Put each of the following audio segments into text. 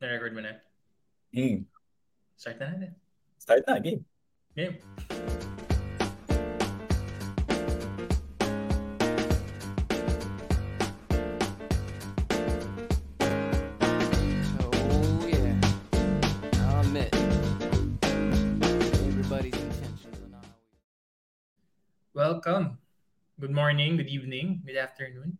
Na-record mo na? Hmm. Start na natin. Start na, game. Game. So yeah, I'll admit everybody's intentions are not always. Welcome. Good morning, good evening, good afternoon.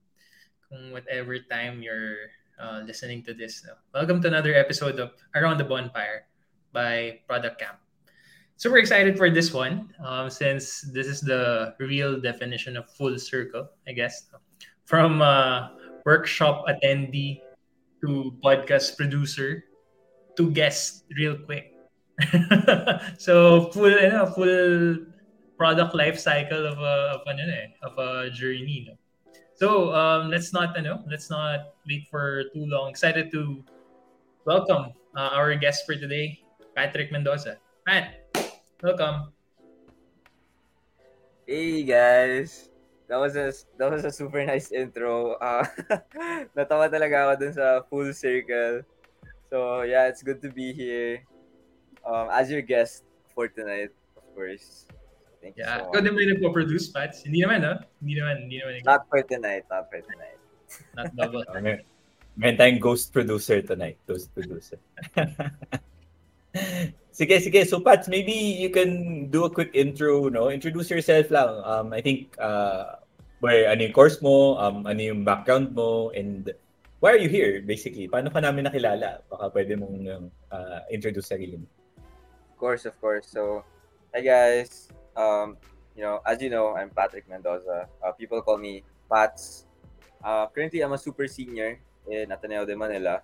Kung whatever time you're uh, listening to this. Welcome to another episode of Around the Bonfire by Product Camp. Super excited for this one um, since this is the real definition of full circle, I guess. From uh, workshop attendee to podcast producer to guest real quick. so full you know, full product life cycle of a of eh, of a journey no? So um let's not ano, let's not wait for too long excited to welcome uh, our guest for today Patrick Mendoza Pat welcome Hey guys! That was a that was a super nice intro. Uh, natawa talaga ako dun sa full circle. So yeah, it's good to be here. Um, as your guest for tonight, of course. Thank you yeah so ikaw much. din ba yung nagpo-produce Pats hindi naman no hindi naman hindi naman Not for tonight, not for tonight. not double may, may tayong ghost producer tonight. Ghost producer. sige, sige. So, Pats, maybe you can do a quick intro, no? Introduce yourself lang. Um, I think, uh, where, ano yung course mo, um, ano yung background mo, and why are you here, basically? Paano ka namin nakilala? Baka pwede mong uh, introduce sarili mo. Of course, of course. So, hi guys. Um, you know, as you know, I'm Patrick Mendoza. Uh, people call me Pats. Uh, currently, I'm a super senior in Ateneo de Manila,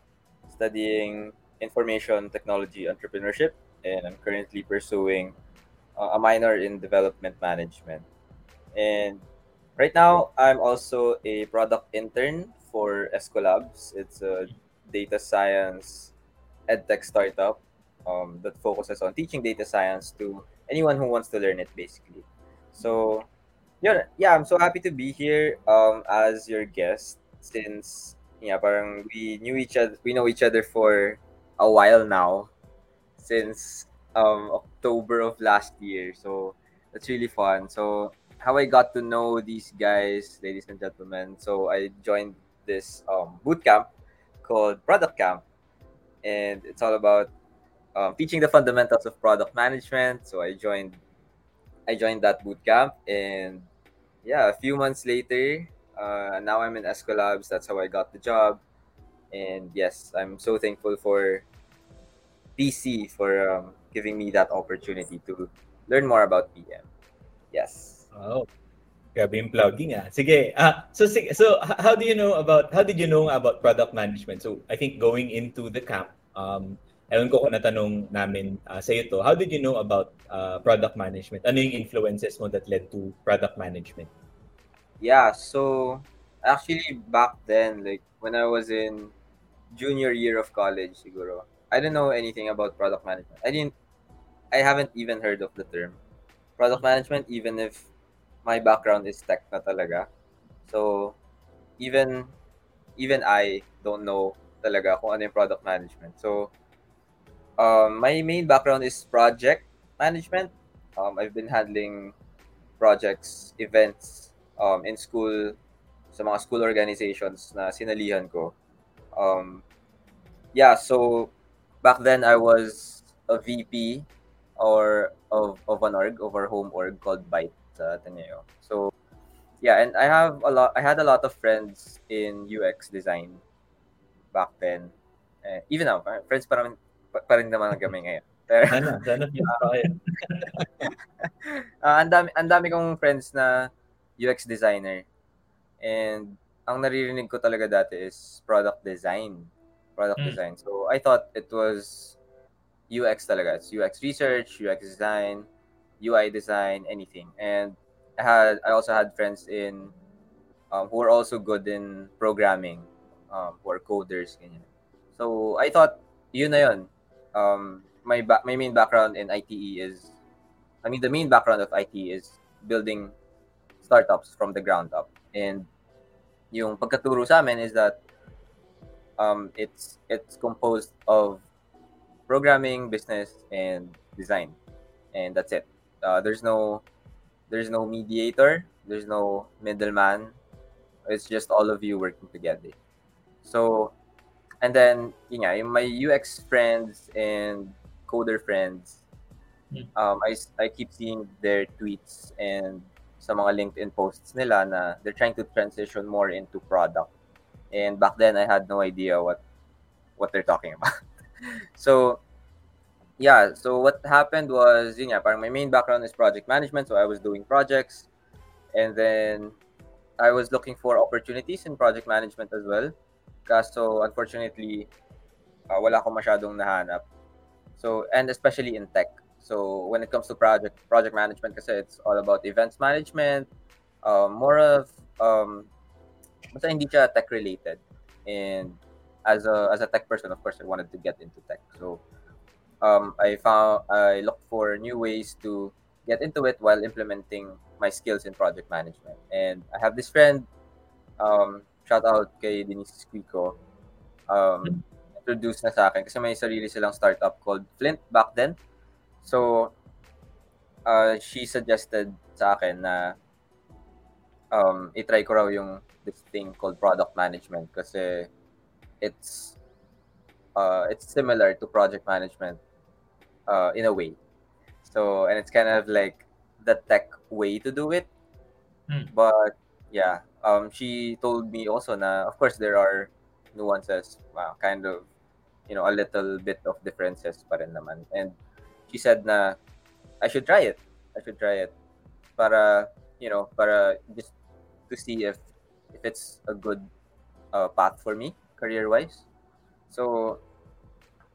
studying information technology entrepreneurship, and I'm currently pursuing uh, a minor in development management. And right now, I'm also a product intern for Eskwelabs. It's a data science edtech startup um, that focuses on teaching data science to anyone who wants to learn it basically. So yeah yeah i'm so happy to be here um, as your guest since yeah parang we knew each other we know each other for a while now since um, october of last year. So that's really fun. So how i got to know these guys ladies and gentlemen so i joined this um, boot camp called product camp. And it's all about um, teaching the fundamentals of product management. So I joined, I joined that boot camp, and yeah, a few months later, uh, now I'm in Eskwelabs. That's how I got the job, and yes, I'm so thankful for PC for um, giving me that opportunity to learn more about PM. Yes. Oh. Grabe yung plugging ah. Sige. Ah, so so how do you know about how did you know about product management? So I think going into the camp, um ewan ko kung natanong namin uh, sa iyo to, how did you know about uh, product management? Ano yung influences mo that led to product management? Yeah. So actually, back then, like when I was in junior year of college, siguro, I didn't know anything about product management. I didn't. I haven't even heard of the term product management, even if my background is tech na talaga. So even even I don't know talaga kung ano yung product management. So um, my main background is project management. Um, I've been handling projects, events um, in school, sa mga school organizations na sinalihan ko. Um, yeah, so back then I was a VP or of, of an org, of our home org called Byte sa Ateneo. So yeah, and I have a lot I had a lot of friends in UX design back then. Eh, even now, friends pa rin, pa, pa rin naman kami ngayon. Pero, Sana, sana friends pa kayo. Ah, ang dami ang dami kong friends na UX designer. And ang naririnig ko talaga dati is product design. Product Mm. design. So I thought it was UX talaga. It's UX research, UX design, UI design, anything. And I had I also had friends in um, who are also good in programming, um, who are coders ganyan. So I thought yun na yun. Um, my ba- my main background in ITE is I mean, the main background of IT is building startups from the ground up. And yung pagkaturo sa amin is that um, it's it's composed of programming, business, and design, and that's it. Uh, there's no there's no mediator, there's no middleman. It's just all of you working together. So, and then yun nga, yung my UX friends and coder friends, Hmm. um, I, I keep seeing their tweets and sa mga LinkedIn posts nila na they're trying to transition more into product. And back then, I had no idea what what they're talking about. so, yeah. So what happened was, yun nga, parang my main background is project management. So I was doing projects, and then I was looking for opportunities in project management as well. Kaso unfortunately, uh, wala akong masyadong nahanap. So and especially in tech. So when it comes to project project management, kasi it's all about events management, um, more of um, basta hindi siya tech related. And as a as a tech person, of course, I wanted to get into tech. So um, I found I looked for new ways to get into it while implementing my skills in project management. And I have this friend, um, shout out kay Denise Squico, um, introduced na sa akin kasi may sarili silang startup called Flint back then. So, uh, she suggested sa akin na um, itry ko raw yung this thing called product management kasi it's uh, it's similar to project management uh, in a way. So, and it's kind of like the tech way to do it. Hmm. But yeah, um, she told me also na of course there are nuances, uh, kind of, you know, a little bit of differences pa rin naman. And she said na I should try it. I should try it para, you know, para just to see if if it's a good uh, path for me career-wise. So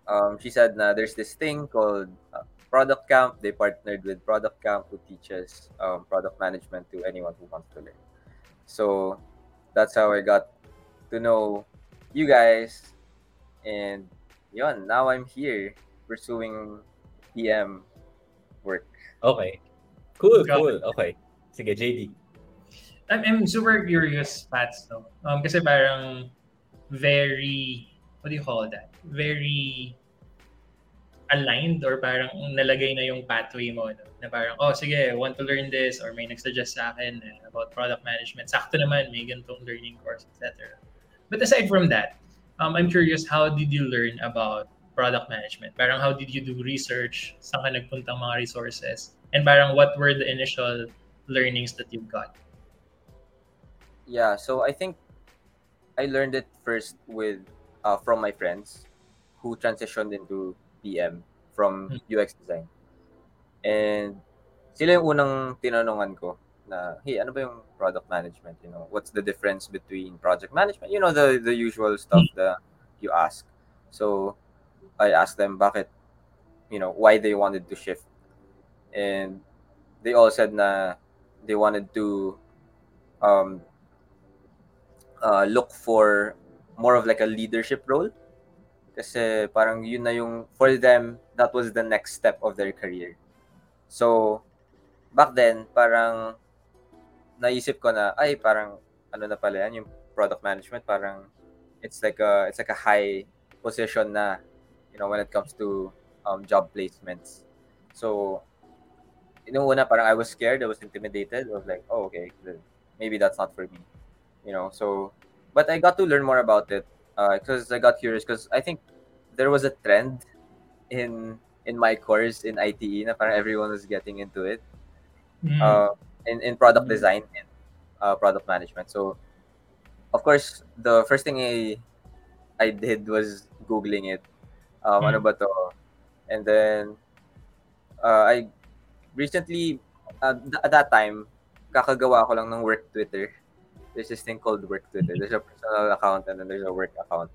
um, she said na there's this thing called uh, Product Camp. They partnered with Product Camp who teaches um, product management to anyone who wants to learn. So that's how I got to know you guys. And yon, now I'm here pursuing PM work. Okay. Cool, cool. Okay. Sige, JD. I'm, I'm super curious, Pats, no? Um, kasi parang very, what do you call that? Very aligned or parang nalagay na yung pathway mo, no? Na parang, oh, sige, want to learn this or may nagsuggest sa akin eh, about product management. Sakto naman, may ganitong learning course, etc. But aside from that, um, I'm curious, how did you learn about product management? Parang how did you do research? Saan ka nagpuntang mga resources? And parang what were the initial learnings that you got? Yeah, so I think I learned it first with uh, from my friends who transitioned into PM from UX design. And sila yung unang tinanungan ko na, hey, ano ba yung product management? You know, what's the difference between project management? You know, the the usual stuff that you ask. So I asked them bakit, you know, why they wanted to shift. And they all said na they wanted to um, uh, look for more of like a leadership role. Kasi parang yun na yung, for them, that was the next step of their career. So, back then, parang naisip ko na, ay, parang ano na pala yan, yung product management, parang it's like a, it's like a high position na, you know, when it comes to um, job placements. So, yung una, parang I was scared, I was intimidated. I was like, oh, okay, maybe that's not for me. You know, so, but I got to learn more about it because I got curious because I think there was a trend in in my course in ITE na parang everyone was getting into it Mm. uh, in, in product Mm. design and uh, product management. So, of course, the first thing I, I did was Googling it. Um, Ano Mm. ba to? And then, uh, I recently, uh, th- at that time, kakagawa ko lang ng work Twitter. There's this thing called work Twitter. There's a personal account and then there's a work account.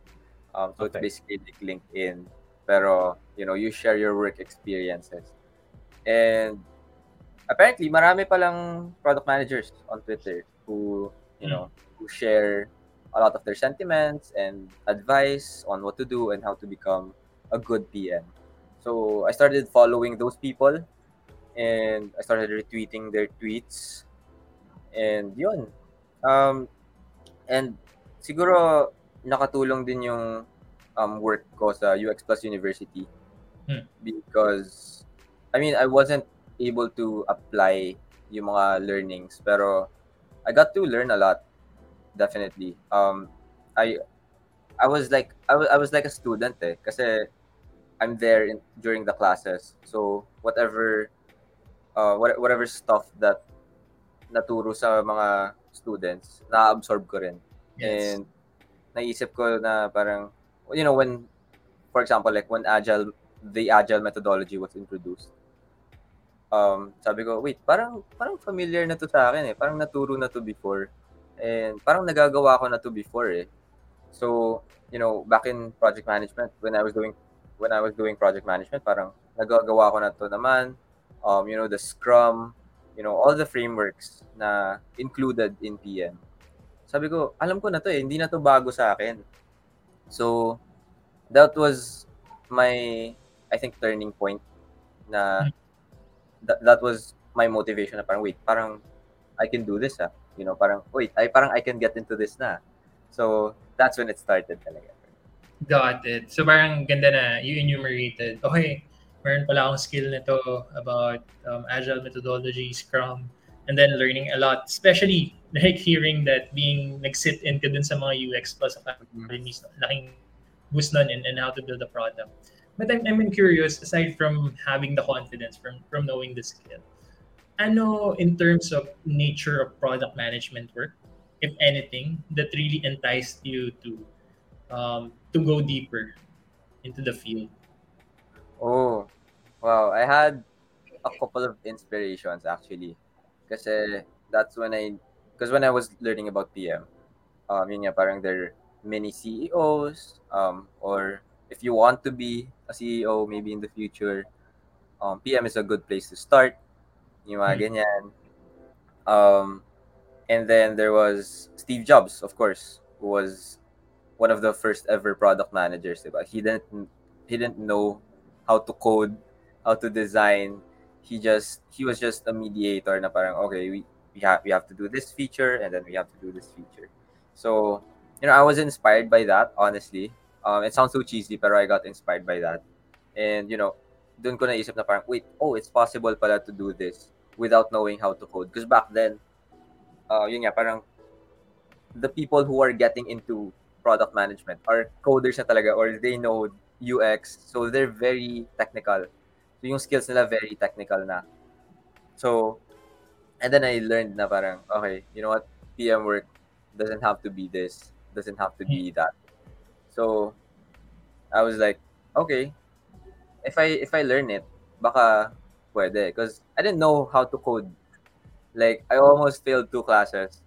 Um, so Okay. it's basically like LinkedIn. Pero, you know, you share your work experiences. And apparently, marami palang product managers on Twitter who, you know, who share a lot of their sentiments and advice on what to do and how to become a good PM. So I started following those people and I started retweeting their tweets. And yun. Um, and siguro nakatulong din yung um, work ko sa UX Plus University. Hmm. Because, I mean, I wasn't able to apply yung mga learnings, pero I got to learn a lot, definitely. Um, I I was like I was, I was like a student eh, kasi I'm there in, during the classes. So whatever uh, what, whatever stuff that naturo sa mga students, na-absorb ko rin. Yes. And naisip ko na parang, you know, when, for example, like when agile, the agile methodology was introduced, um, sabi ko, wait, parang, parang familiar na to sa akin eh. Parang naturo na to before. And parang nagagawa ko na to before eh. So, you know, back in project management, when I was doing, when I was doing project management, parang nagagawa ko na to naman. Um, you know, the Scrum, you know, all the frameworks na included in PM sabi ko, alam ko na to eh, hindi na to bago sa akin. So, that was my, I think, turning point na that, that was my motivation na parang, wait, parang I can do this ah. You know, parang, wait, I, parang I can get into this na. So, that's when it started talaga. Got it. So parang ganda na you enumerated. Okay, meron pala akong skill nito about um, agile methodology, Scrum, and then learning a lot. Especially like hearing that being nag-sit in ka dun sa mga UX plus academies, laking boost nun and, and how to build a product. But I'm, I'm curious, aside from having the confidence, from, from knowing the skill, ano in terms of nature of product management work, if anything, that really enticed you to um, to go deeper into the field? Oh, wow. I had a couple of inspirations actually. Kasi that's when I, because when I was learning about PM, um, yun nga, parang there are many CEOs, um, or if you want to be a CEO maybe in the future, um, PM is a good place to start. Yung mga Hmm. ganyan. Um, and then there was Steve Jobs, of course, who was one of the first ever product managers. Diba? He didn't he didn't know how to code, how to design. He just he was just a mediator na parang okay, we we have we have to do this feature and then we have to do this feature. So, you know, I was inspired by that, honestly. Um, it sounds so cheesy, pero I got inspired by that. And, you know, dun ko naisip na parang, wait, oh, it's possible pala to do this without knowing how to code. Because back then, uh, yun nga, parang the people who are getting into product management are coders na talaga or they know UX. So they're very technical. Yung skills nila very technical na. So, and then I learned na parang, okay, you know what, PM work doesn't have to be this, doesn't have to be that. So, I was like, okay, if I if I learn it, baka pwede. Because I didn't know how to code. Like, I almost failed two classes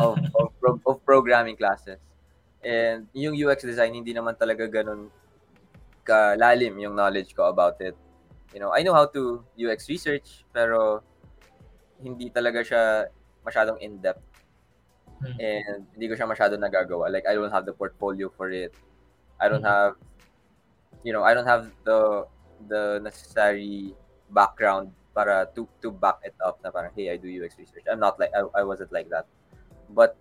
of, of, pro- of programming classes. And yung UX design, hindi naman talaga ganun kalalim yung knowledge ko about it. You know, I know how to UX research, pero hindi talaga siya masyadong in-depth. Hmm. And hindi ko siya masyado nagagawa. Like, I don't have the portfolio for it. I don't Mhm. have, you know, I don't have the the necessary background para to to back it up na parang, hey, I do UX research. I'm not like, I, I wasn't like that. But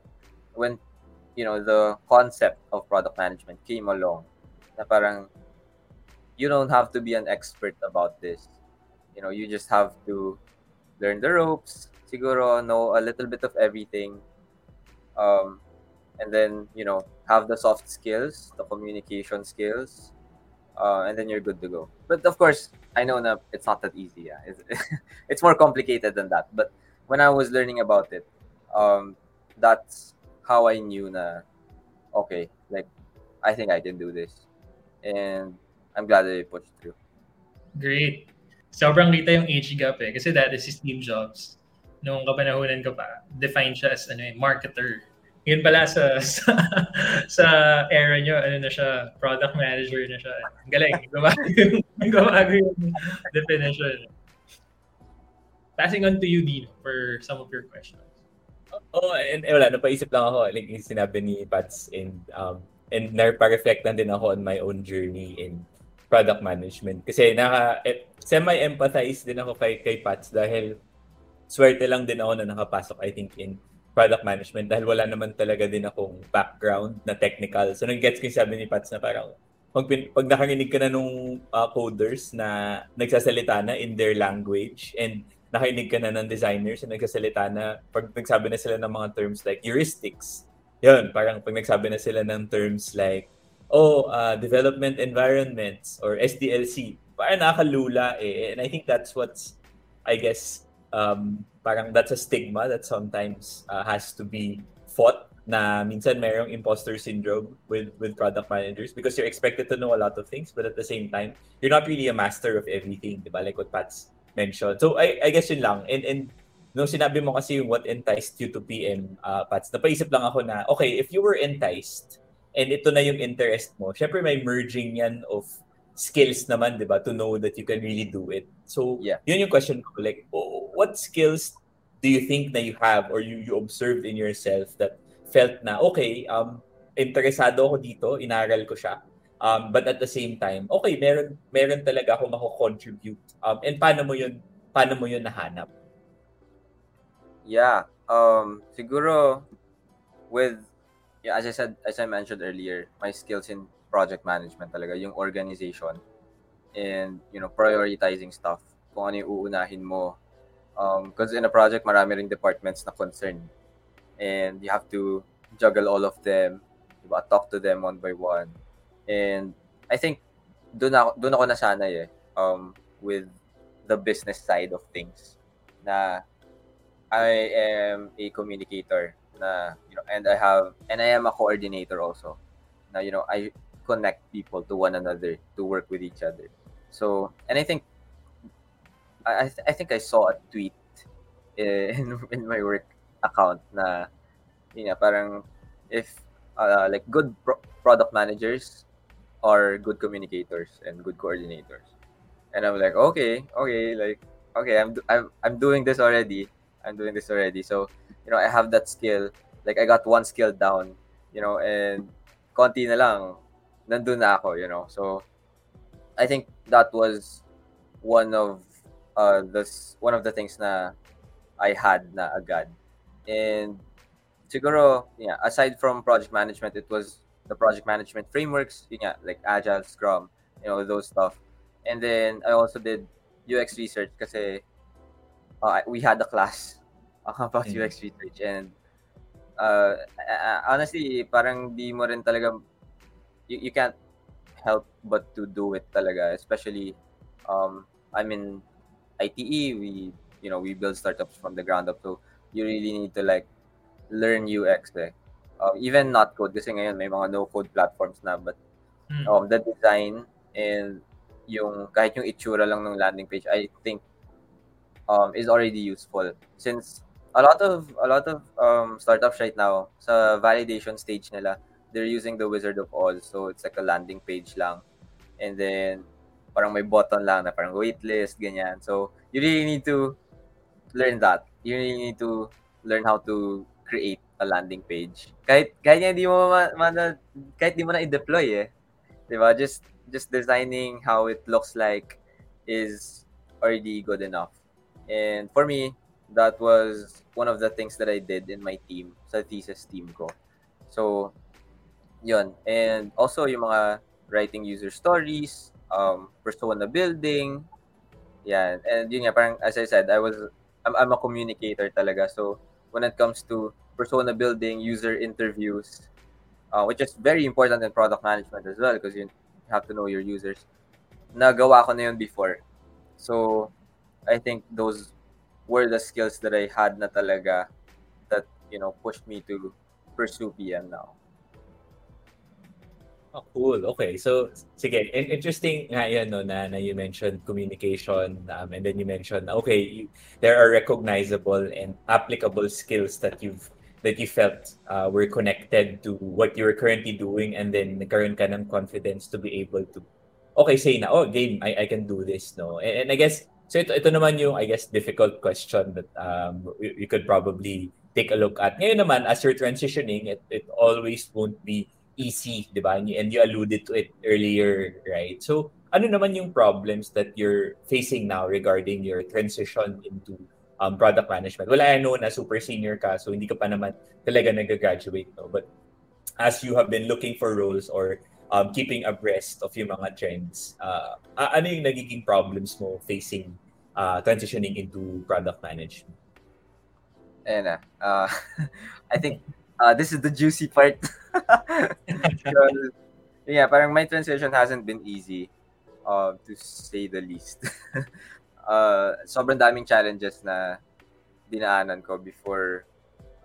when, you know, the concept of product management came along, na parang, you don't have to be an expert about this. You know, you just have to learn the ropes, siguro know a little bit of everything. Um, and then, you know, have the soft skills, the communication skills, uh, and then you're good to go. But of course, I know that it's not that easy. Yeah. It's, it's more complicated than that. But when I was learning about it, um, that's how I knew na, okay, like, I think I can do this. And I'm glad that I pushed through. Great. Sobrang kita yung age gap eh. Kasi dati si Steve Jobs, nung kapanahonan ko pa, defined siya as ano eh, marketer. Yun pala sa, sa, sa era nyo, ano na siya, product manager na siya. Ang galing. Gawago yung, gawago yung definition. Passing on to you, Dino, for some of your questions. Oh, and eh, wala, napaisip lang ako, like yung sinabi ni Pats, and, um, and napareflect lang din ako on my own journey in product management. Kasi naka, eh, semi-empathize din ako kay, kay Pats dahil swerte lang din ako na nakapasok, I think, in product management dahil wala naman talaga din akong background na technical. So nag-gets ko yung sabi ni Pats na parang pag, pag nakarinig ka na nung uh, coders na nagsasalita na in their language and nakarinig ka na ng designers na nagsasalita na pag nagsabi na sila ng mga terms like heuristics, yun, parang pag nagsabi na sila ng terms like oh, uh, development environments or SDLC, parang nakakalula eh. And I think that's what's, I guess, um, parang that's a stigma that sometimes uh, has to be fought na minsan mayroong imposter syndrome with with product managers because you're expected to know a lot of things but at the same time you're not really a master of everything di ba? Like what Pat's mentioned. So I I guess yun lang. And and no sinabi mo kasi yung what enticed you to PM uh, Pats napaisip lang ako na okay if you were enticed and ito na yung interest mo syempre may merging yan of skills naman, di ba, to know that you can really do it. So, Yeah. yun yung question ko. Like, oh, what skills do you think na you have or you, you observed in yourself that felt na, okay, um, interesado ako dito, inaral ko siya. Um, but at the same time, okay, meron, meron talaga ako mako-contribute. Um, and paano mo yun, paano mo yun nahanap? Yeah. Um, siguro with yeah, as I said, as I mentioned earlier, my skills in project management talaga, yung organization and you know, prioritizing stuff. Kung ano yung uunahin mo. Um, because in a project, marami ring departments na concern. And you have to juggle all of them, diba? talk to them one by one. And I think doon ako, ako nasanay eh, um, with the business side of things. Na I am a communicator na you know and I have and I am a coordinator also. Na you know I connect people to one another to work with each other. So and I think I I, th- I think I saw a tweet in in my work account na yun nga, parang if uh, like good pro- product managers are good communicators and good coordinators. And I'm like okay okay like okay I'm do- I'm I'm doing this already. I'm doing this already. So, you know, I have that skill. Like, I got one skill down, you know, and konti na lang, nandun na ako, you know. So, I think that was one of uh this one of the things na I had na agad. And siguro, yeah, aside from project management, it was the project management frameworks, yun nga, like Agile, Scrum, you know, those stuff. And then I also did UX research kasi uh, we had a class about Mm. UX research and uh, uh, honestly, parang di mo rin talaga you, you can't help but to do it talaga, especially um I'm in ITE, we you know, we build startups from the ground up so you really need to like learn UX eh. Uh, even not code kasi ngayon may mga no code platforms na but Hmm. um, the design and yung kahit yung itsura lang ng landing page I think um, is already useful since a lot of a lot of um, startups right now sa validation stage nila they're using the Wizard of Oz. So it's like a landing page lang. And then parang may button lang na parang waitlist ganyan. So you really need to learn that. You really need to learn how to create a landing page. Kahit kahit hindi mo ma, ma- kahit di mo na i-deploy eh. 'di just just designing how it looks like is already good enough. And for me that was one of the things that I did in my team sa thesis team ko. So yun. And also yung mga writing user stories um persona building. Yan. And yun nga parang as I said I was I'm, I'm a communicator talaga. So when it comes to persona building user interviews uh, which is very important in product management as well because you have to know your users. Nagawa ko na yun before. So I think those were the skills that I had na talaga that you know pushed me to pursue PM now Oh, cool. Okay. So, sige. In- interesting nga yun, no, na, na you mentioned communication um, and then you mentioned, okay, you, there are recognizable and applicable skills that you've that you felt uh, were connected to what you're currently doing and then nagkaroon ka ng confidence to be able to, okay, say na, oh, game, I, I can do this, no? And, and I guess, so ito, ito naman yung, I guess, difficult question that um, we, we could probably take a look at. Ngayon naman, as you're transitioning, it, it always won't be easy, di ba? And you, and you alluded to it earlier, right? So, ano naman yung problems that you're facing now regarding your transition into um, product management. Well, I know na super senior ka, so hindi ka pa naman talaga nag-graduate. No? But as you have been looking for roles or um, keeping abreast of yung mga trends, uh, ano yung nagiging problems mo facing uh, transitioning into product management? Ayan na. Uh, I think uh, this is the juicy part. so, yeah, parang my transition hasn't been easy, uh, to say the least. uh, sobrang daming challenges na dinaanan ko before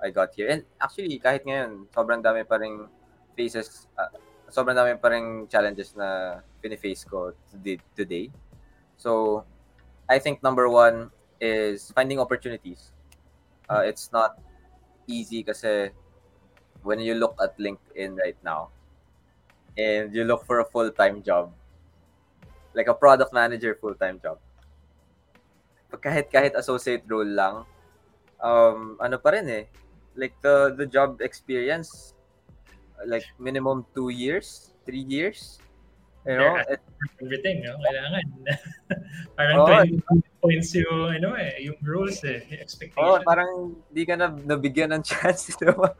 I got here. And actually, kahit ngayon, sobrang dami pa rin faces, uh, sobrang dami pa rin challenges na piniface ko today. So, I think number one is finding opportunities. Uh, it's not easy kasi when you look at LinkedIn right now and you look for a full-time job, like a product manager full-time job, kahit kahit associate role lang, um, ano pa rin eh, like the the job experience, like minimum two years, three years, you know, it, Everything, no? Kailangan. Parang Oo. 20 points yung, ano eh, yung rules eh, yung Oh, expectation. parang di ka na nabigyan ng chance ba?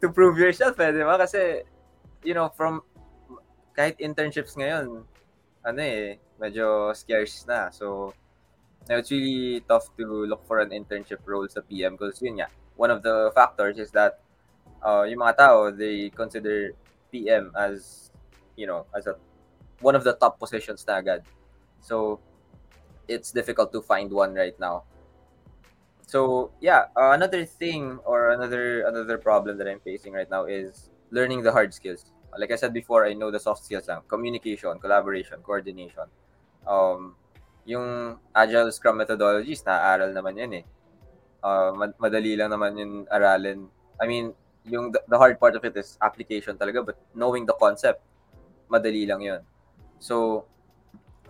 to prove yourself eh, di ba? Kasi, you know, from, kahit internships ngayon, ano eh, medyo scarce na. So, it's really tough to look for an internship role sa PM because yun nga, one of the factors is that uh, yung mga tao, they consider PM as, you know, as a one of the top positions na agad. So, it's difficult to find one right now. So yeah, uh, another thing or another another problem that I'm facing right now is learning the hard skills. Like I said before, I know the soft skills lang: communication, collaboration, coordination. Um, yung agile scrum methodologies, naaaral naman yan eh. Uh, mad- madali lang naman yung aralin. I mean, yung the, the hard part of it is application talaga, but knowing the concept, madali lang yun. So,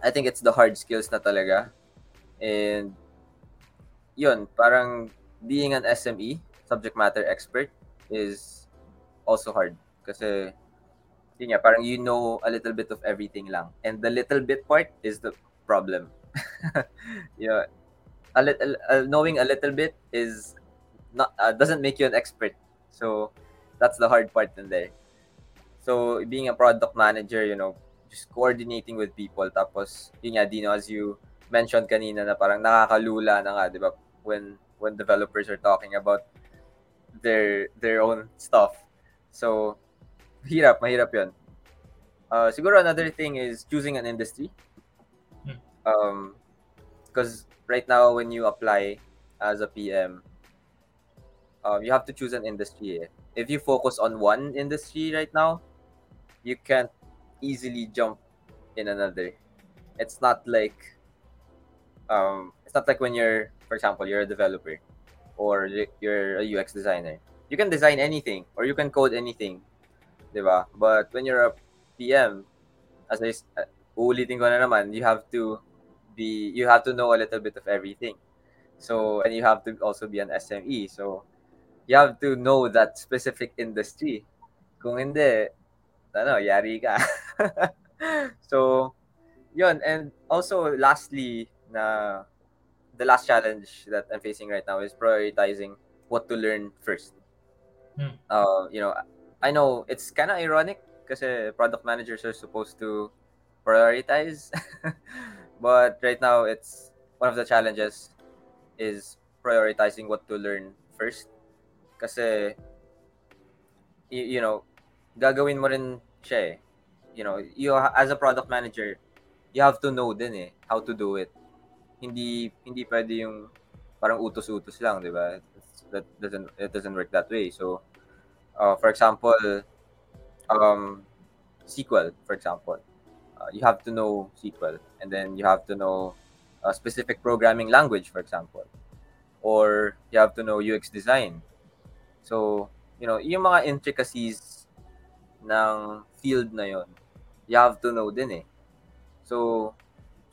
I think it's the hard skills na talaga. And yun, parang being an SME, subject matter expert, is also hard. Kasi, yun nga, parang you know a little bit of everything lang. And the little bit part is the problem. yeah. A little, uh, knowing a little bit is not uh, doesn't make you an expert. So, that's the hard part in there. So, being a product manager, you know, just coordinating with people. Tapos, yun nga, Dino, as you mentioned kanina na parang nakakalula na nga, di ba? When, when developers are talking about their their own stuff. So, hirap, mahirap yun. Uh, siguro another thing is choosing an industry. Hmm. Um, because right now when you apply as a PM, um, you have to choose an industry. eh. If you focus on one industry right now, you can't easily jump in another. It's not like um, it's not like when you're, for example, you're a developer or you're a UX designer. You can design anything or you can code anything, diba? But when you're a PM, as I uh, uulitin ko na naman, you have to be, you have to know a little bit of everything. So, and you have to also be an SME. So, you have to know that specific industry. Kung hindi, ano, yari ka. so, yun. And also, lastly, na the last challenge that I'm facing right now is prioritizing what to learn first. Hmm. Uh, you know, I know it's kind of ironic because product managers are supposed to prioritize. but right now, it's one of the challenges is prioritizing what to learn first. Kasi, y- you know, gagawin mo rin siya eh. You know, you as a product manager, you have to know din eh how to do it. Hindi hindi pwede yung parang utos-utos lang, 'di ba? That doesn't it doesn't work that way. So, uh, for example, um, SQL, for example, uh, you have to know SQL, and then you have to know a specific programming language, for example, or you have to know UX design. So, you know, yung mga intricacies ng field na yon, you have to know din eh. So,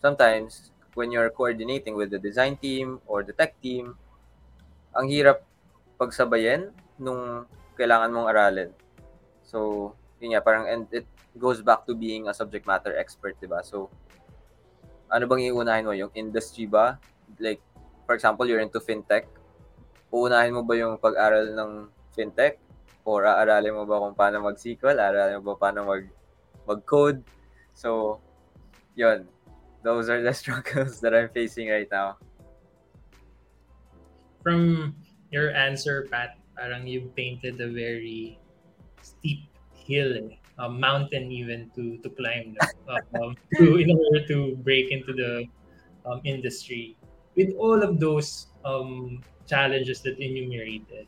sometimes, when you're coordinating with the design team or the tech team, ang hirap pagsabayin nung kailangan mong aralin. So, yun nga, parang, and it goes back to being a subject matter expert, di ba? So, ano bang iunahin mo? Yung industry ba? Like, for example, you're into fintech, uunahin mo ba yung pag-aral ng fintech? Or aaralin mo ba kung paano mag-SQL? Aaralin mo ba paano mag, mag-code? So, yun. Those are the struggles that I'm facing right now. From your answer, Pat, parang you painted a very steep hill, eh. a mountain even to to climb, um, to in order to break into the um, industry. With all of those um, challenges that enumerated,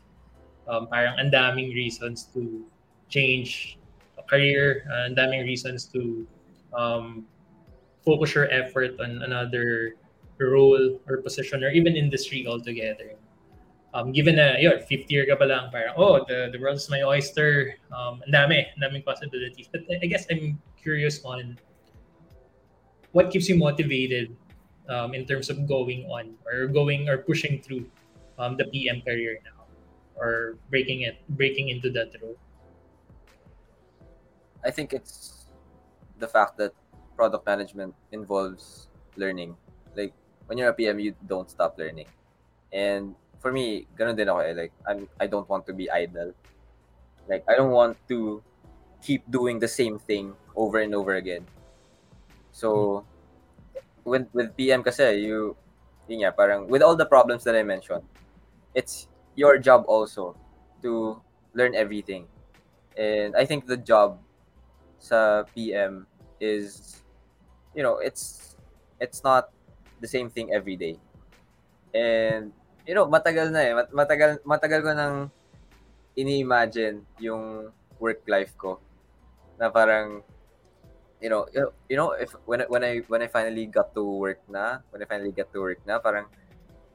um, parang ang daming reasons to change a career, uh, ang daming reasons to um, focus your effort on another role or position or even industry altogether. Um, given na, yun, fifth year ka pa lang, parang, oh, the, the world's my oyster. Um, ang dami, ang daming possibilities. But I guess I'm curious on what keeps you motivated um, in terms of going on or going or pushing through um, the PM career now or breaking it, breaking into that role. I think it's the fact that product management involves learning. Like when you're a PM, you don't stop learning. And for me, ganun din ako eh. Like I'm, I don't want to be idle. Like I don't want to keep doing the same thing over and over again. So with with PM kasi you yun nga, parang with all the problems that I mentioned, it's your job also to learn everything. And I think the job sa PM is you know it's it's not the same thing every day. And you know matagal na eh. Mat- matagal matagal ko nang ini-imagine yung work life ko. Na parang you know you know, if when when I when I finally got to work na when I finally get to work na parang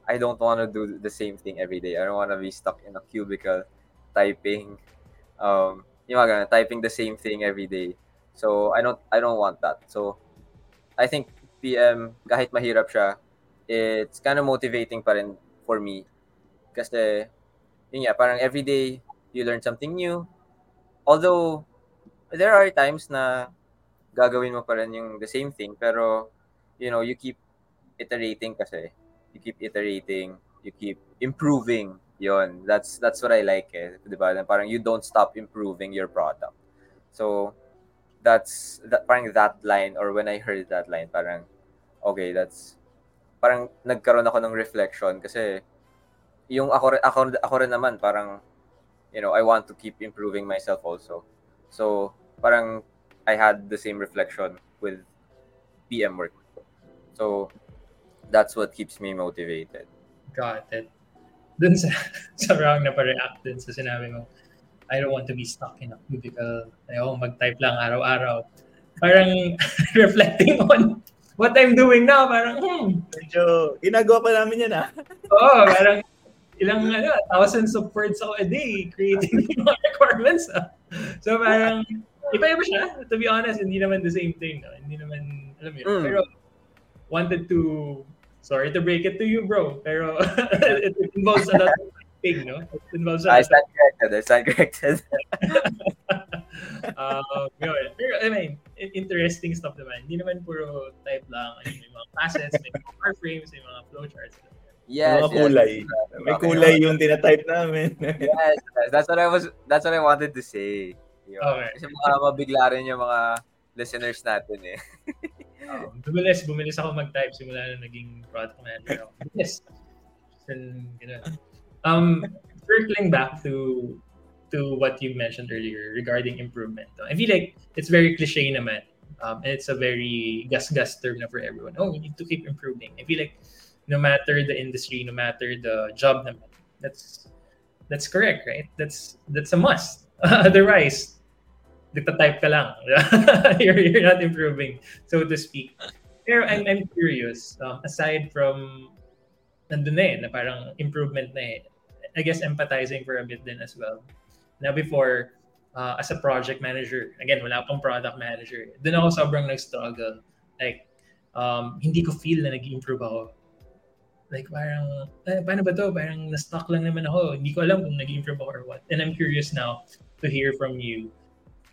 I don't want to do the same thing every day I don't want to be stuck in a cubicle typing um mga ganun, typing the same thing every day So I don't I don't want that. So I think PM kahit mahirap siya, it's kind of motivating pa rin for me. Kasi yun nga, parang every day you learn something new. Although there are times na gagawin mo pa rin yung the same thing pero you know, you keep iterating kasi. You keep iterating, you keep improving. Yon, that's that's what I like eh, 'di ba? Parang you don't stop improving your product. So that's that parang that line or when I heard that line parang okay that's parang nagkaroon ako ng reflection kasi yung ako ako ako rin naman parang you know I want to keep improving myself also so parang I had the same reflection with PM work so that's what keeps me motivated Got it. Dun sa, sa round na pa-react dun sa sinabi mo, I don't want to be stuck in a cubicle. Ayoko mag-type lang araw-araw. Parang reflecting on what I'm doing now. Parang, hmm, Medyo, ginagawa pa namin yan ah. oo, parang ilang ano, thousands of words ako a day creating yung mga requirements. Ah. So parang, iba-iba siya. To be honest, hindi naman the same thing. No? Hindi naman, alam mo yun. Mm. Pero, wanted to, sorry to break it to you, bro. Pero, it involves a lot of typing, no? It involves a I lot of stand corrected I stand corrected um, yun. Pero, I mean, i- interesting stuff naman. Hindi naman puro type lang. Ano, may mga facets, may mga wireframes, may mga flowcharts. yes, Mga kulay. yes. May kulay yung tinatype namin. yes, that's what I was that's what I wanted to say. Yun. Okay. Kasi baka mabigla rin yung mga listeners natin eh. Um, bumilis, bumilis ako mag-type simula na naging product manager ako. Bumilis. And, ganun. Um, circling back to to what you mentioned earlier regarding improvement. I feel like it's very cliche naman. Um, and it's a very gas-gas term na for everyone. Oh, we need to keep improving. I feel like no matter the industry, no matter the job naman, that's that's correct, right? That's that's a must. Otherwise, nagta-type ka lang. you're, you're not improving, so to speak. Pero I'm, I'm curious, um, aside from nandun na eh, na parang improvement na eh, I guess empathizing for a bit din as well. Na before, uh, as a project manager, again, wala akong product manager. Doon ako sobrang nag-struggle. Like, um, hindi ko feel na nag-improve ako. Like, parang, eh, paano ba to? Parang na-stuck lang naman ako. Hindi ko alam kung nag-improve ako or what. And I'm curious now to hear from you.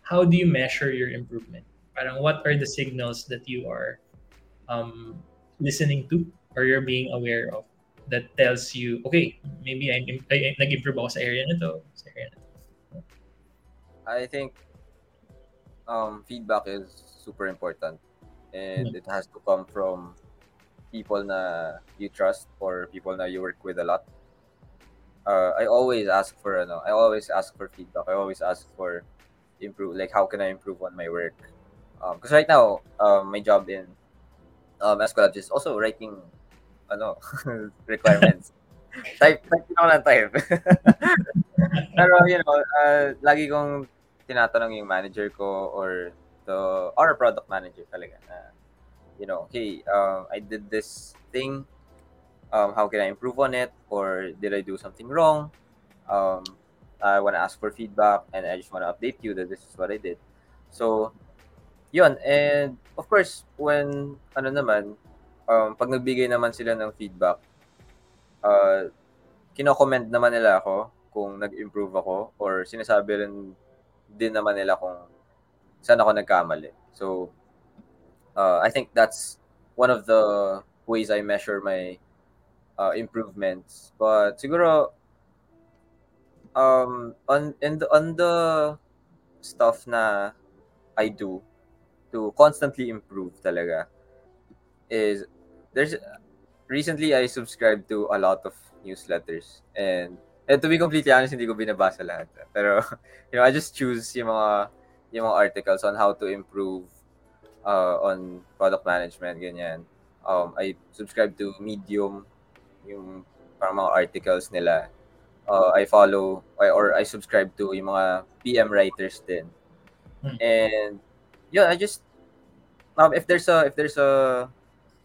How do you measure your improvement? Parang, what are the signals that you are um, listening to or you're being aware of that tells you, okay, maybe I'm, I, I, nag-improve ako sa area na to, sa area na to. I think um, feedback is super important and Mm. it has to come from people na you trust or people na you work with a lot. Uh, I always ask for ano, I always ask for feedback. I always ask for improve like how can I improve on my work? Um, because right now, um, my job in um, Eskwelabs is also writing ano requirements. type, type ako ng type. Pero, you know, uh, lagi kong tinatanong yung manager ko or the or product manager talaga na, you know, hey, um, I did this thing. Um, how can I improve on it? Or did I do something wrong? Um, I want to ask for feedback and I just want to update you that this is what I did. So, yun. And of course, when, ano naman, um, pag nagbigay naman sila ng feedback, uh, kino-comment naman nila ako kung nag-improve ako or sinasabi rin din naman nila kung saan ako nagkamali. So, uh, I think that's one of the ways I measure my uh, improvements. But siguro, um, on, the, on the stuff na I do to constantly improve talaga is there's recently I subscribed to a lot of newsletters and and to be completely honest hindi ko binabasa lahat. Pero you know I just choose yung mga yung mga articles on how to improve uh, on product management ganyan. Um I subscribe to Medium yung parang mga articles nila uh, I follow or I subscribe to yung mga PM writers din Hmm. and yeah I just um, if there's a if there's a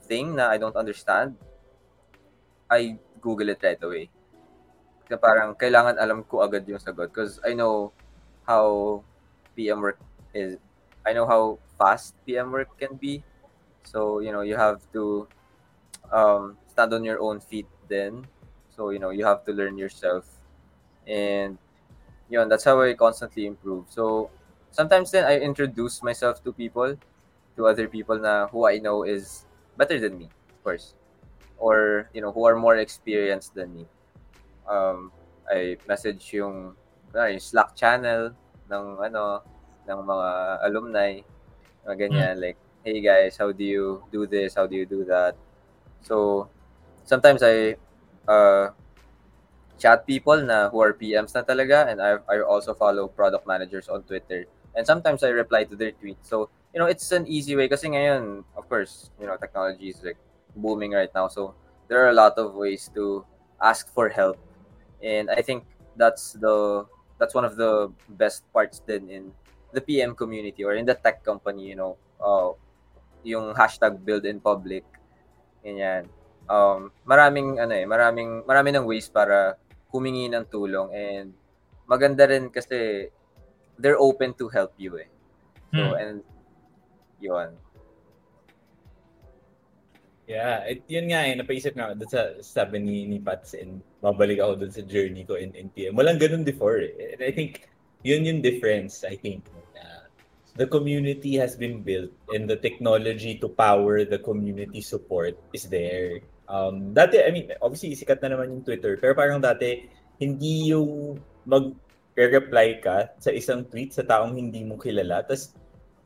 thing na I don't understand I Google it right away. Kaya parang kailangan alam ko agad yung sagot because I know how PM work is. I know how fast PM work can be. So, you know, you have to um, stand on your own feet then. So, you know, you have to learn yourself. And, yun, that's how I constantly improve. So, sometimes then I introduce myself to people, to other people na who I know is better than me, of course. Or, you know, who are more experienced than me. Um, I message yung, yung Slack channel ng, ano, ng mga alumni, mga ganyan, like, hey guys, how do you do this? How do you do that? So, sometimes I uh, chat people na who are PMs na talaga and I, I also follow product managers on Twitter. And sometimes I reply to their tweets. So, you know, it's an easy way kasi ngayon, of course, you know, technology is like booming right now. So, there are a lot of ways to ask for help. And I think that's the that's one of the best parts then in the PM community or in the tech company, you know, uh, yung hashtag build in public. Ganyan. Um, maraming ano eh, maraming marami ng ways para humingi ng tulong and maganda rin kasi they're open to help you eh. So Hmm. and yun. Yeah, it, yun nga eh, napaisip nga dun sa sabi ni, ni Pats and mabalik ako dun sa journey ko in, in PM. Walang ganun before eh. And I think yun yung difference, I think. na the community has been built and the technology to power the community support is there. Um, dati, I mean, obviously sikat na naman yung Twitter, pero parang dati, hindi yung mag-reply ka sa isang tweet sa taong hindi mo kilala, tapos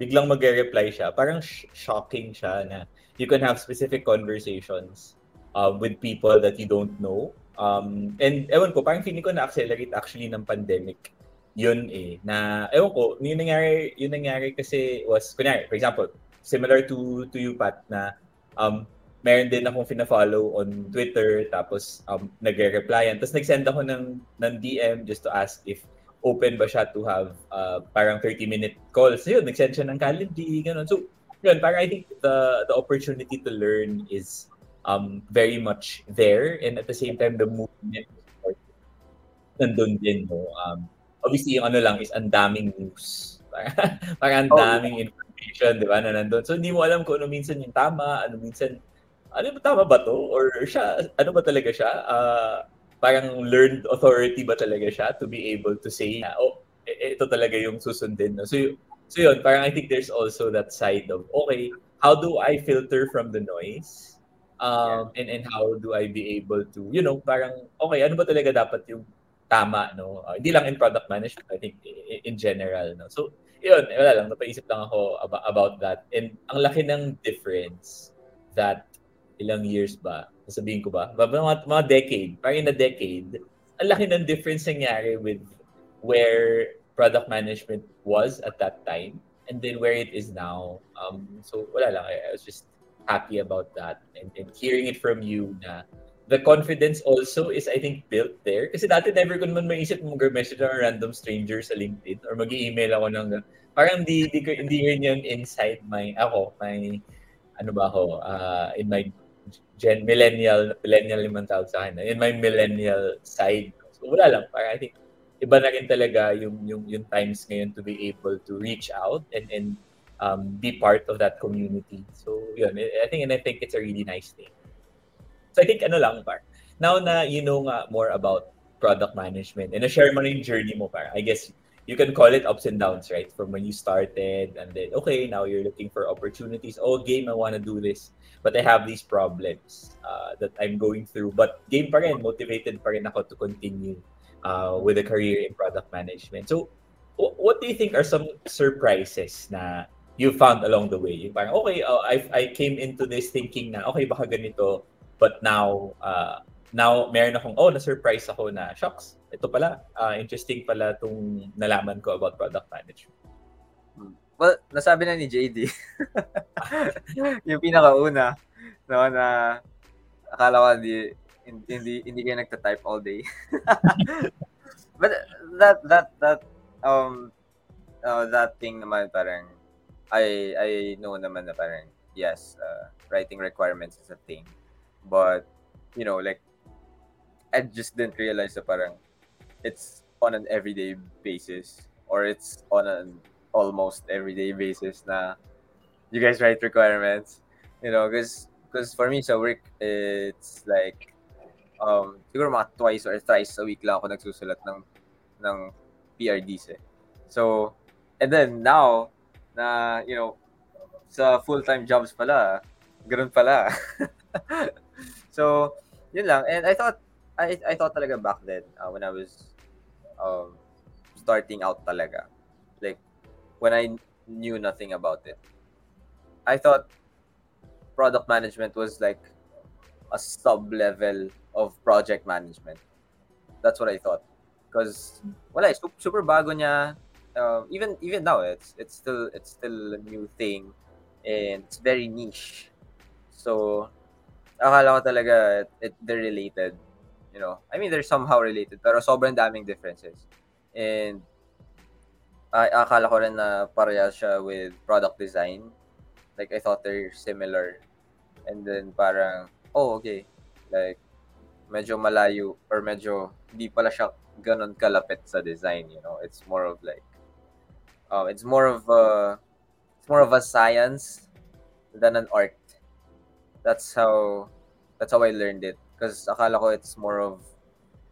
biglang mag-reply siya, parang sh- shocking siya na you can have specific conversations uh, with people that you don't know. Um, and ewan ko, parang feeling ko na-accelerate actually ng pandemic yun eh. Na, ewan ko, yung nangyari, yung nangyari kasi was, kunyari, for example, similar to to you, Pat, na um, meron din akong fina-follow on Twitter, tapos um, nagre-replyan. Tapos nag-send ako ng, ng DM just to ask if open ba siya to have uh, parang 30-minute calls. So yun, nag-send siya ng Calendly, ganun. So, yun, parang I think the the opportunity to learn is um very much there and at the same time the movement nandun din no um obviously yung ano lang is ang daming news parang ang Oh, daming information di ba na nandun so hindi mo alam kung ano minsan yung tama ano minsan ano ba tama ba to or siya ano ba talaga siya uh, parang learned authority ba talaga siya to be able to say na oh e- ito talaga yung susundin no so y- so yun parang I think there's also that side of okay how do I filter from the noise Um, and, and how do I be able to, you know, parang, okay, ano ba talaga dapat yung tama, no? Uh, hindi lang in product management, I think in, in general, no? So, yun, wala lang, napaisip lang ako about, about that. And ang laki ng difference that ilang years ba, sasabihin ko ba, mga, mga decade, parang in a decade, ang laki ng difference nangyari with where product management was at that time and then where it is now. Um, so wala lang, I, I was just happy about that and, and hearing it from you na the confidence also is I think built there. Kasi dati never ko naman maisip mag-message ng random stranger sa LinkedIn or mag-email ako ng parang di, di ko hindi rin yun inside my ako my ano ba ako uh, in my gen millennial millennial naman tawag sa akin in my millennial side so wala lang parang I think iba na rin talaga yung yung yung times ngayon to be able to reach out and and um, be part of that community. So yun, I think and I think it's a really nice thing. So I think ano lang par. Now na you know nga more about product management and na-share mo na yung journey mo par. I guess you can call it ups and downs, right? From when you started and then okay, now you're looking for opportunities. Oh, game, I want to do this. But I have these problems uh, that I'm going through. But game pa rin, motivated pa rin ako to continue uh, with a career in product management. So, what do you think are some surprises na you found along the way? Yung parang, okay, uh, I, I came into this thinking na, okay, baka ganito, but now, uh, now, meron akong, oh, na-surprise ako na, shocks, ito pala, uh, interesting pala itong nalaman ko about product management. Well, nasabi na ni JD. yung pinakauna, no, na akala ko hindi, hindi hindi kayo nagta-type all day. But that that that um uh, that thing naman parang I I know naman na parang yes, uh, writing requirements is a thing. But you know, like I just didn't realize that parang it's on an everyday basis or it's on an almost everyday basis na you guys write requirements. You know, because because for me so work it's like um, siguro mga twice or thrice a week lang ako nagsusulat ng ng PRDs eh. So, and then now, na, you know, sa full-time jobs pala, ganun pala. so, yun lang. And I thought, I, I thought talaga back then, uh, when I was um, starting out talaga, like, when I knew nothing about it, I thought product management was like a sub-level of project management. That's what I thought. Because wala, eh, super, bago niya. Uh, even even now, it's it's still it's still a new thing, and it's very niche. So, akala ko talaga it, they're related. You know, I mean they're somehow related, pero sobrang daming differences. And I akala ko rin na pareha siya with product design. Like I thought they're similar. And then parang, oh okay, like medyo malayo or medyo hindi pala siya ganun kalapit sa design, you know. It's more of like um it's more of a it's more of a science than an art. That's how that's how I learned it because akala ko it's more of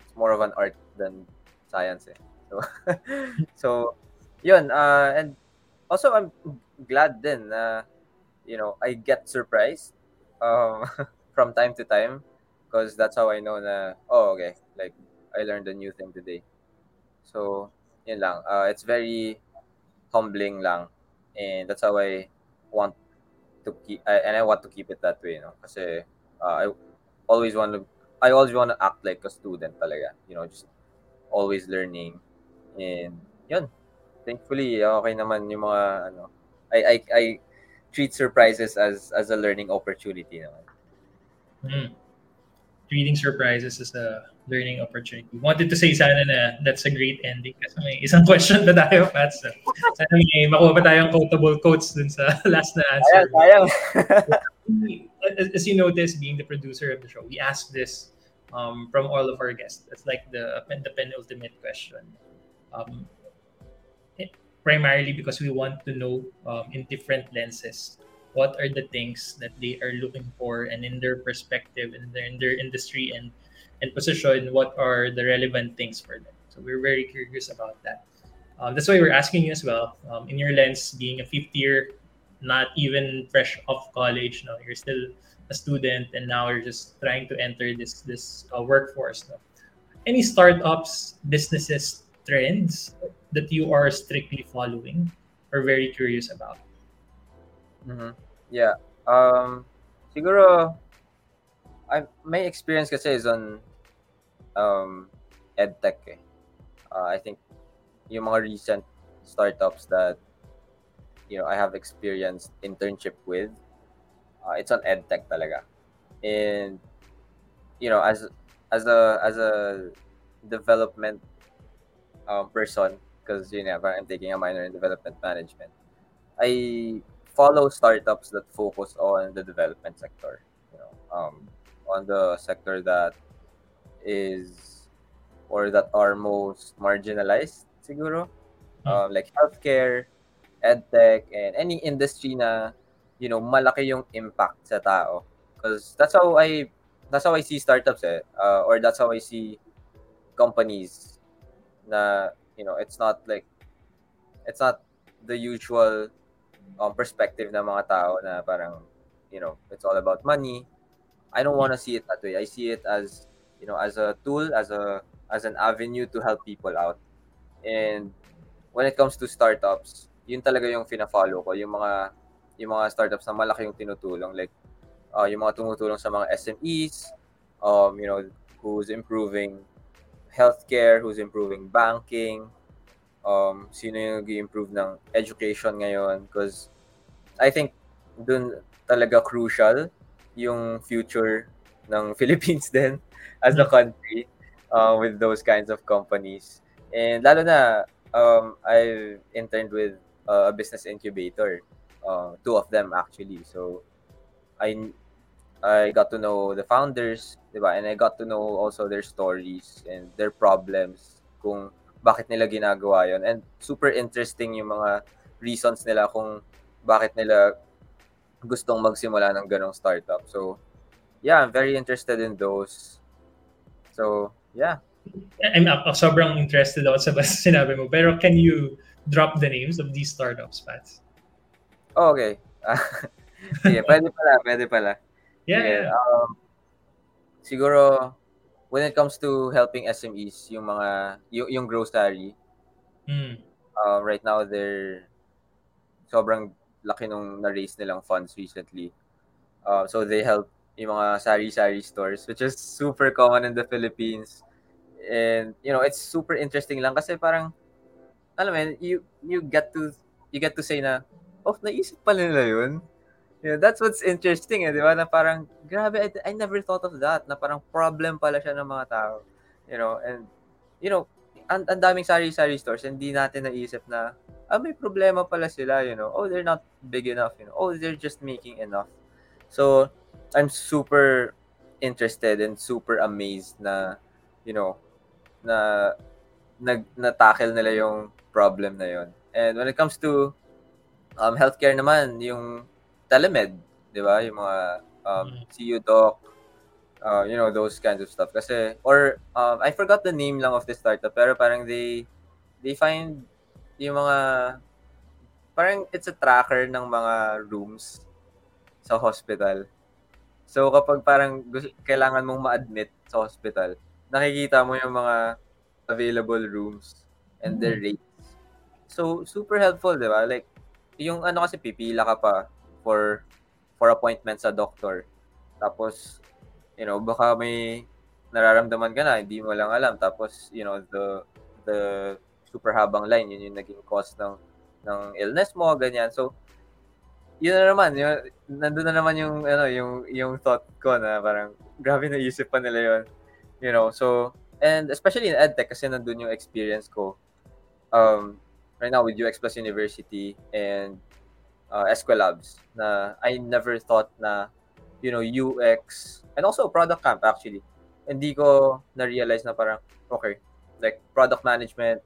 it's more of an art than science eh. So so yun uh and also I'm glad then you know I get surprised um from time to time because that's how I know na oh okay like I learned a new thing today so yun lang uh, it's very humbling lang and that's how I want to keep and I want to keep it that way you know kasi uh, I always want to I always want to act like a student talaga you know just always learning and yun thankfully okay naman yung mga ano I I I treat surprises as as a learning opportunity naman Mm. Treating surprises as a learning opportunity. Wanted to say sana na that's a great ending kasi may isang question pa tayo, Pats. Sana may makuha pa tayong quotable quotes dun sa last na answer. sayang as, you notice, being the producer of the show, we ask this um, from all of our guests. It's like the, the penultimate question. Um, it- primarily because we want to know um, in different lenses what are the things that they are looking for and in their perspective and in their, in their industry and, and position, what are the relevant things for them. So we're very curious about that. Um, that's why we're asking you as well, um, in your lens, being a fifth year not even fresh off college. No, you're still a student, and now you're just trying to enter this this uh, workforce. No? Any startups, businesses, trends that you are strictly following or very curious about? Mhm. Yeah. Um, siguro, I, my experience kasi is on um, edtech eh. Uh, I think yung mga recent startups that you know I have experienced internship with, uh, it's on edtech talaga. And you know, as as a as a development um, person, because you know I'm taking a minor in development management, I follow startups that focus on the development sector. You know, um, on the sector that is or that are most marginalized, siguro, um, like healthcare, edtech, and any industry na you know malaki yung impact sa tao. Because that's how I that's how I see startups eh, uh, or that's how I see companies na you know it's not like it's not the usual um, perspective ng mga tao na parang you know it's all about money. I don't want to see it that way. I see it as you know as a tool as a as an avenue to help people out. And when it comes to startups yun talaga yung fina-follow ko yung mga yung mga startups na malaki yung tinutulong like uh, yung mga tumutulong sa mga SMEs um you know who's improving healthcare who's improving banking um, sino yung nag-improve ng education ngayon because I think dun talaga crucial yung future ng Philippines din as a country uh, with those kinds of companies. And lalo na, um, I've interned with uh, a business incubator, uh, two of them actually. So I I got to know the founders, diba? And I got to know also their stories and their problems kung bakit nila ginagawa yon and super interesting yung mga reasons nila kung bakit nila gustong magsimula ng ganong startup. So, yeah, I'm very interested in those. So, yeah. I'm sobrang interested ako sa sinabi mo. Pero can you drop the names of these startups, Pats? Oh, okay. Sige, pwede pala, pwede pala. Yeah, Sige, yeah. um, siguro, when it comes to helping SMEs, yung mga, yung, yung grocery, Hmm. uh, right now they're sobrang laki nung na-raise nilang funds recently. Uh, so they help yung mga sari-sari stores, which is super common in the Philippines. And, you know, it's super interesting lang kasi parang, alam mo, you, you get to, you get to say na, oh, naisip pala nila yun. Yeah, that's what's interesting, eh, di ba? Na parang, grabe, I, I never thought of that. Na parang problem pala siya ng mga tao. You know, and, you know, ang, ang daming sari-sari stores, hindi natin naisip na, ah, may problema pala sila, you know. Oh, they're not big enough, you know. Oh, they're just making enough. So, I'm super interested and super amazed na, you know, na nag na-tackle nila yung problem na yon. And when it comes to um, healthcare naman, yung telemed, di ba? Yung mga um, Mm. CU doc, uh, you know, those kinds of stuff. Kasi, or, um, I forgot the name lang of the startup, pero parang they, they find yung mga, parang it's a tracker ng mga rooms sa hospital. So, kapag parang gusto, kailangan mong ma-admit sa hospital, nakikita mo yung mga available rooms and their rates. So, super helpful, di ba? Like, yung ano kasi pipila ka pa for for appointment sa doctor. Tapos, you know, baka may nararamdaman ka na, hindi mo lang alam. Tapos, you know, the the super habang line, yun yung naging cause ng ng illness mo, ganyan. So, yun na naman, yun, nandun na naman yung, ano, yung, yung thought ko na parang, grabe naisip pa nila yun. You know, so, and especially in EdTech, kasi nandun yung experience ko. Um, right now with UX Plus University and uh, Esquelabs na I never thought na you know UX and also product camp actually hindi ko na-realize na parang okay like product management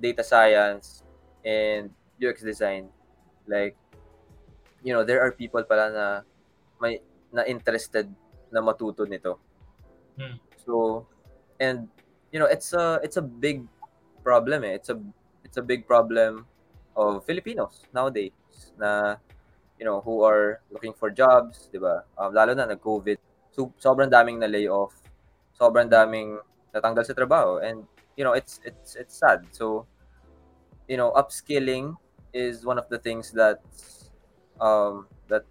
data science and UX design like you know there are people pala na may na interested na matuto nito Hmm. so and you know it's a it's a big problem eh. it's a it's a big problem of Filipinos nowadays na you know, who are looking for jobs, di ba? Um, lalo na nag-COVID. So, sobrang daming na layoff. Sobrang daming natanggal sa trabaho. And, you know, it's, it's, it's sad. So, you know, upskilling is one of the things that, um, that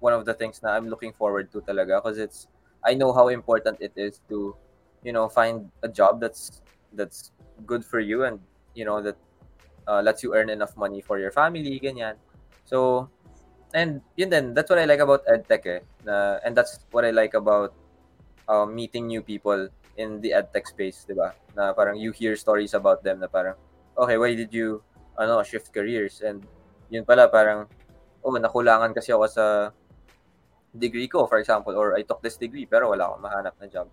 one of the things na I'm looking forward to talaga because it's, I know how important it is to, you know, find a job that's, that's good for you and, you know, that uh, lets you earn enough money for your family, ganyan. So, and yun then that's what I like about edtech eh. And that's what I like about um, meeting new people in the edtech space, di ba? Na parang you hear stories about them na parang, okay, why did you ano, shift careers? And yun pala parang, oh, nakulangan kasi ako sa degree ko, for example, or I took this degree pero wala akong mahanap na job.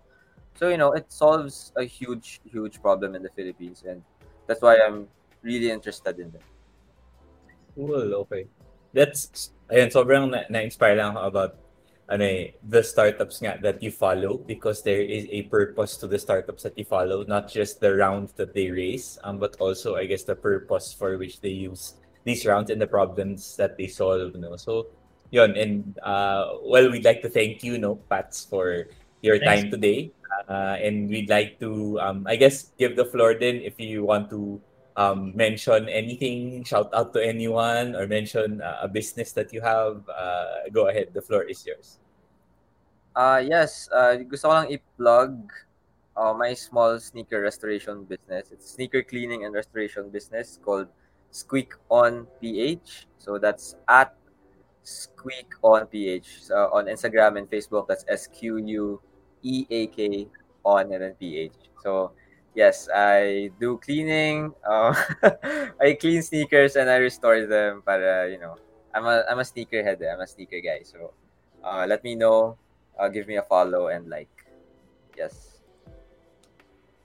So, you know, it solves a huge, huge problem in the Philippines. And that's why I'm really interested in it. Cool, okay. That's, ayun, sobrang na- na-inspire lang about ano eh, the startups nga that you follow because there is a purpose to the startups that you follow, not just the rounds that they raise, um, but also, I guess, the purpose for which they use these rounds and the problems that they solve. You know? So, yun. And, uh, well, we'd like to thank you, no, Pats, for your Thanks. time today. Uh, and we'd like to, um, I guess, give the floor then if you want to um, mention anything, shout out to anyone, or mention uh, a business that you have, uh, go ahead. The floor is yours. Uh, yes, uh, gusto ko lang i-plug uh, my small sneaker restoration business. It's sneaker cleaning and restoration business called Squeak on PH. So that's at Squeak on PH. So on Instagram and Facebook, that's S Q U E A K on and then PH. So yes, I do cleaning. Uh, I clean sneakers and I restore them. Para you know, I'm a I'm a sneakerhead. eh. I'm a sneaker guy. So uh, let me know. Uh, give me a follow and like. Yes.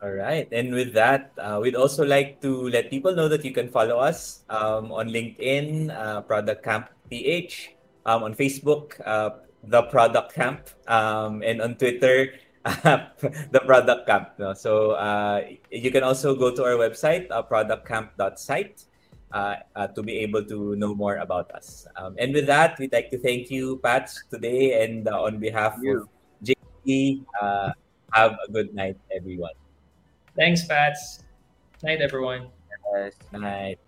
All right. And with that, uh, we'd also like to let people know that you can follow us um, on LinkedIn, uh, Product Camp PH, um, on Facebook, uh, The Product Camp, um, and on Twitter, The Product Camp. No? So uh, you can also go to our website, uh, productcamp.site, uh, uh, to be able to know more about us. Um, and with that, we'd like to thank you, Pat, today. And uh, on behalf of JP, uh, have a good night, everyone. Thanks, Pats. Night, everyone. Yes. Night.